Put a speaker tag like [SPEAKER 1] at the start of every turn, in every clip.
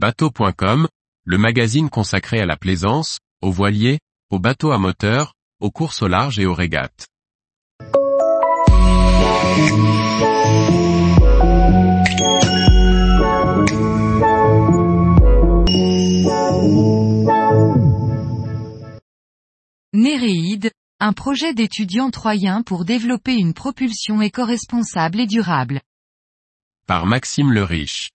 [SPEAKER 1] Bateau.com, le magazine consacré à la plaisance, aux voiliers, aux bateaux à moteur, aux courses au large et aux régates.
[SPEAKER 2] Néréide, un projet d'étudiants troyens pour développer une propulsion éco-responsable et durable.
[SPEAKER 1] Par Maxime le Riche.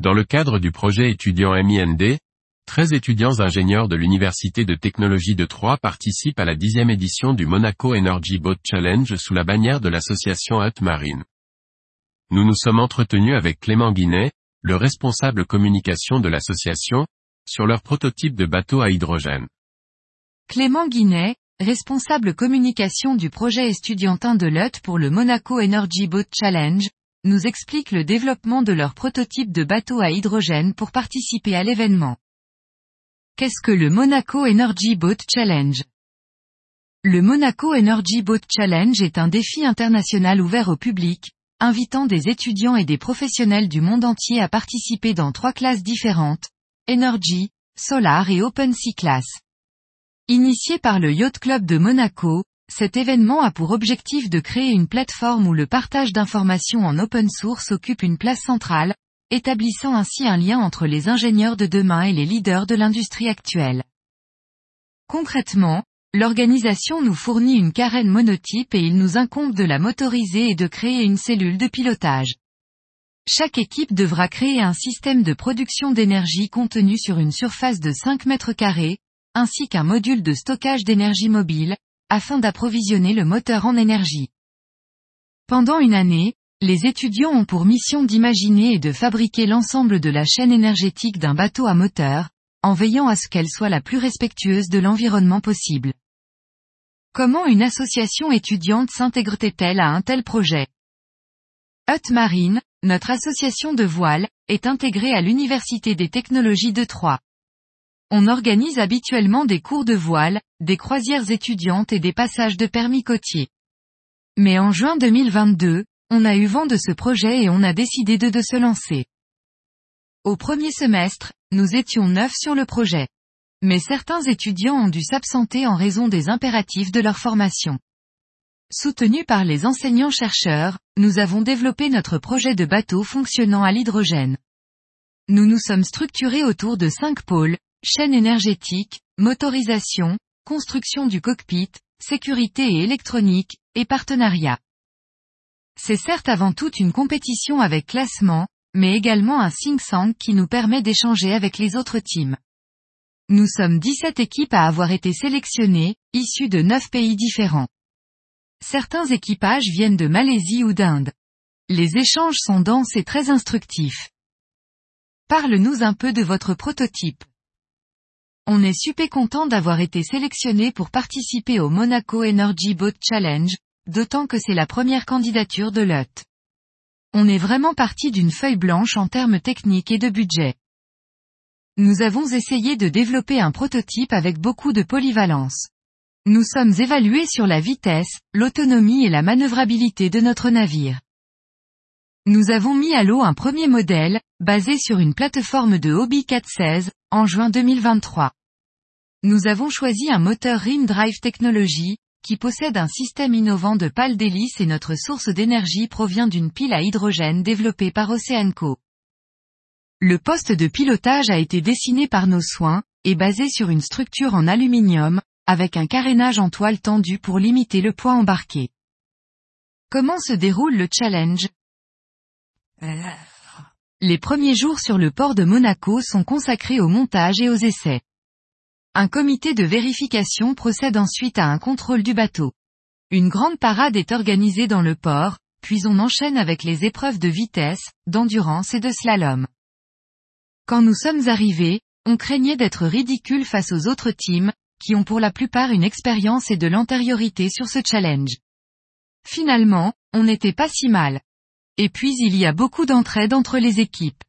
[SPEAKER 1] Dans le cadre du projet étudiant MIND, 13 étudiants ingénieurs de l'Université de technologie de Troyes participent à la dixième édition du Monaco Energy Boat Challenge sous la bannière de l'association Hut Marine. Nous nous sommes entretenus avec Clément Guinet, le responsable communication de l'association, sur leur prototype de bateau à hydrogène.
[SPEAKER 2] Clément Guinet, responsable communication du projet estudiantin de LUT pour le Monaco Energy Boat Challenge, nous explique le développement de leur prototype de bateau à hydrogène pour participer à l'événement. Qu'est-ce que le Monaco Energy Boat Challenge? Le Monaco Energy Boat Challenge est un défi international ouvert au public, invitant des étudiants et des professionnels du monde entier à participer dans trois classes différentes, Energy, Solar et Open Sea Class. Initié par le Yacht Club de Monaco, cet événement a pour objectif de créer une plateforme où le partage d'informations en open source occupe une place centrale, établissant ainsi un lien entre les ingénieurs de demain et les leaders de l'industrie actuelle. Concrètement, l'organisation nous fournit une carène monotype et il nous incombe de la motoriser et de créer une cellule de pilotage. Chaque équipe devra créer un système de production d'énergie contenu sur une surface de 5 mètres carrés, ainsi qu'un module de stockage d'énergie mobile, afin d'approvisionner le moteur en énergie. Pendant une année, les étudiants ont pour mission d'imaginer et de fabriquer l'ensemble de la chaîne énergétique d'un bateau à moteur, en veillant à ce qu'elle soit la plus respectueuse de l'environnement possible. Comment une association étudiante s'intègre-t-elle à un tel projet? Hut Marine, notre association de voile, est intégrée à l'Université des technologies de Troyes. On organise habituellement des cours de voile, des croisières étudiantes et des passages de permis côtiers. Mais en juin 2022, on a eu vent de ce projet et on a décidé de, se lancer. Au premier semestre, nous étions neuf sur le projet. Mais certains étudiants ont dû s'absenter en raison des impératifs de leur formation. Soutenus par les enseignants-chercheurs, nous avons développé notre projet de bateau fonctionnant à l'hydrogène. Nous nous sommes structurés autour de cinq pôles, chaîne énergétique, motorisation, construction du cockpit, sécurité et électronique, et partenariat. C'est certes avant tout une compétition avec classement, mais également un think tank qui nous permet d'échanger avec les autres teams. Nous sommes 17 équipes à avoir été sélectionnées, issues de 9 pays différents. Certains équipages viennent de Malaisie ou d'Inde. Les échanges sont denses et très instructifs. Parle-nous un peu de votre prototype. On est super content d'avoir été sélectionné pour participer au Monaco Energy Boat Challenge, d'autant que c'est la première candidature de LUT. On est vraiment parti d'une feuille blanche en termes techniques et de budget. Nous avons essayé de développer un prototype avec beaucoup de polyvalence. Nous sommes évalués sur la vitesse, l'autonomie et la manœuvrabilité de notre navire. Nous avons mis à l'eau un premier modèle, basé sur une plateforme de Hobby 416, en juin 2023. Nous avons choisi un moteur Rim Drive Technology, qui possède un système innovant de pales d'hélice et notre source d'énergie provient d'une pile à hydrogène développée par Oceanco. Le poste de pilotage a été dessiné par nos soins, et basé sur une structure en aluminium, avec un carénage en toile tendue pour limiter le poids embarqué. Comment se déroule le challenge? Les premiers jours sur le port de Monaco sont consacrés au montage et aux essais. Un comité de vérification procède ensuite à un contrôle du bateau. Une grande parade est organisée dans le port, puis on enchaîne avec les épreuves de vitesse, d'endurance et de slalom. Quand nous sommes arrivés, on craignait d'être ridicule face aux autres teams, qui ont pour la plupart une expérience et de l'antériorité sur ce challenge. Finalement, on n'était pas si mal. Et puis il y a beaucoup d'entraide entre les équipes.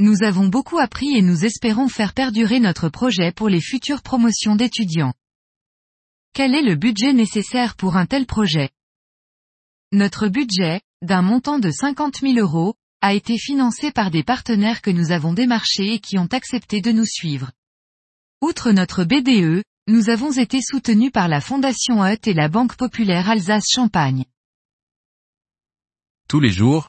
[SPEAKER 2] Nous avons beaucoup appris et nous espérons faire perdurer notre projet pour les futures promotions d'étudiants. Quel est le budget nécessaire pour un tel projet? Notre budget, d'un montant de 50 000 euros, a été financé par des partenaires que nous avons démarchés et qui ont accepté de nous suivre. Outre notre BDE, nous avons été soutenus par la Fondation Hutt et la Banque Populaire Alsace-Champagne.
[SPEAKER 1] Tous les jours,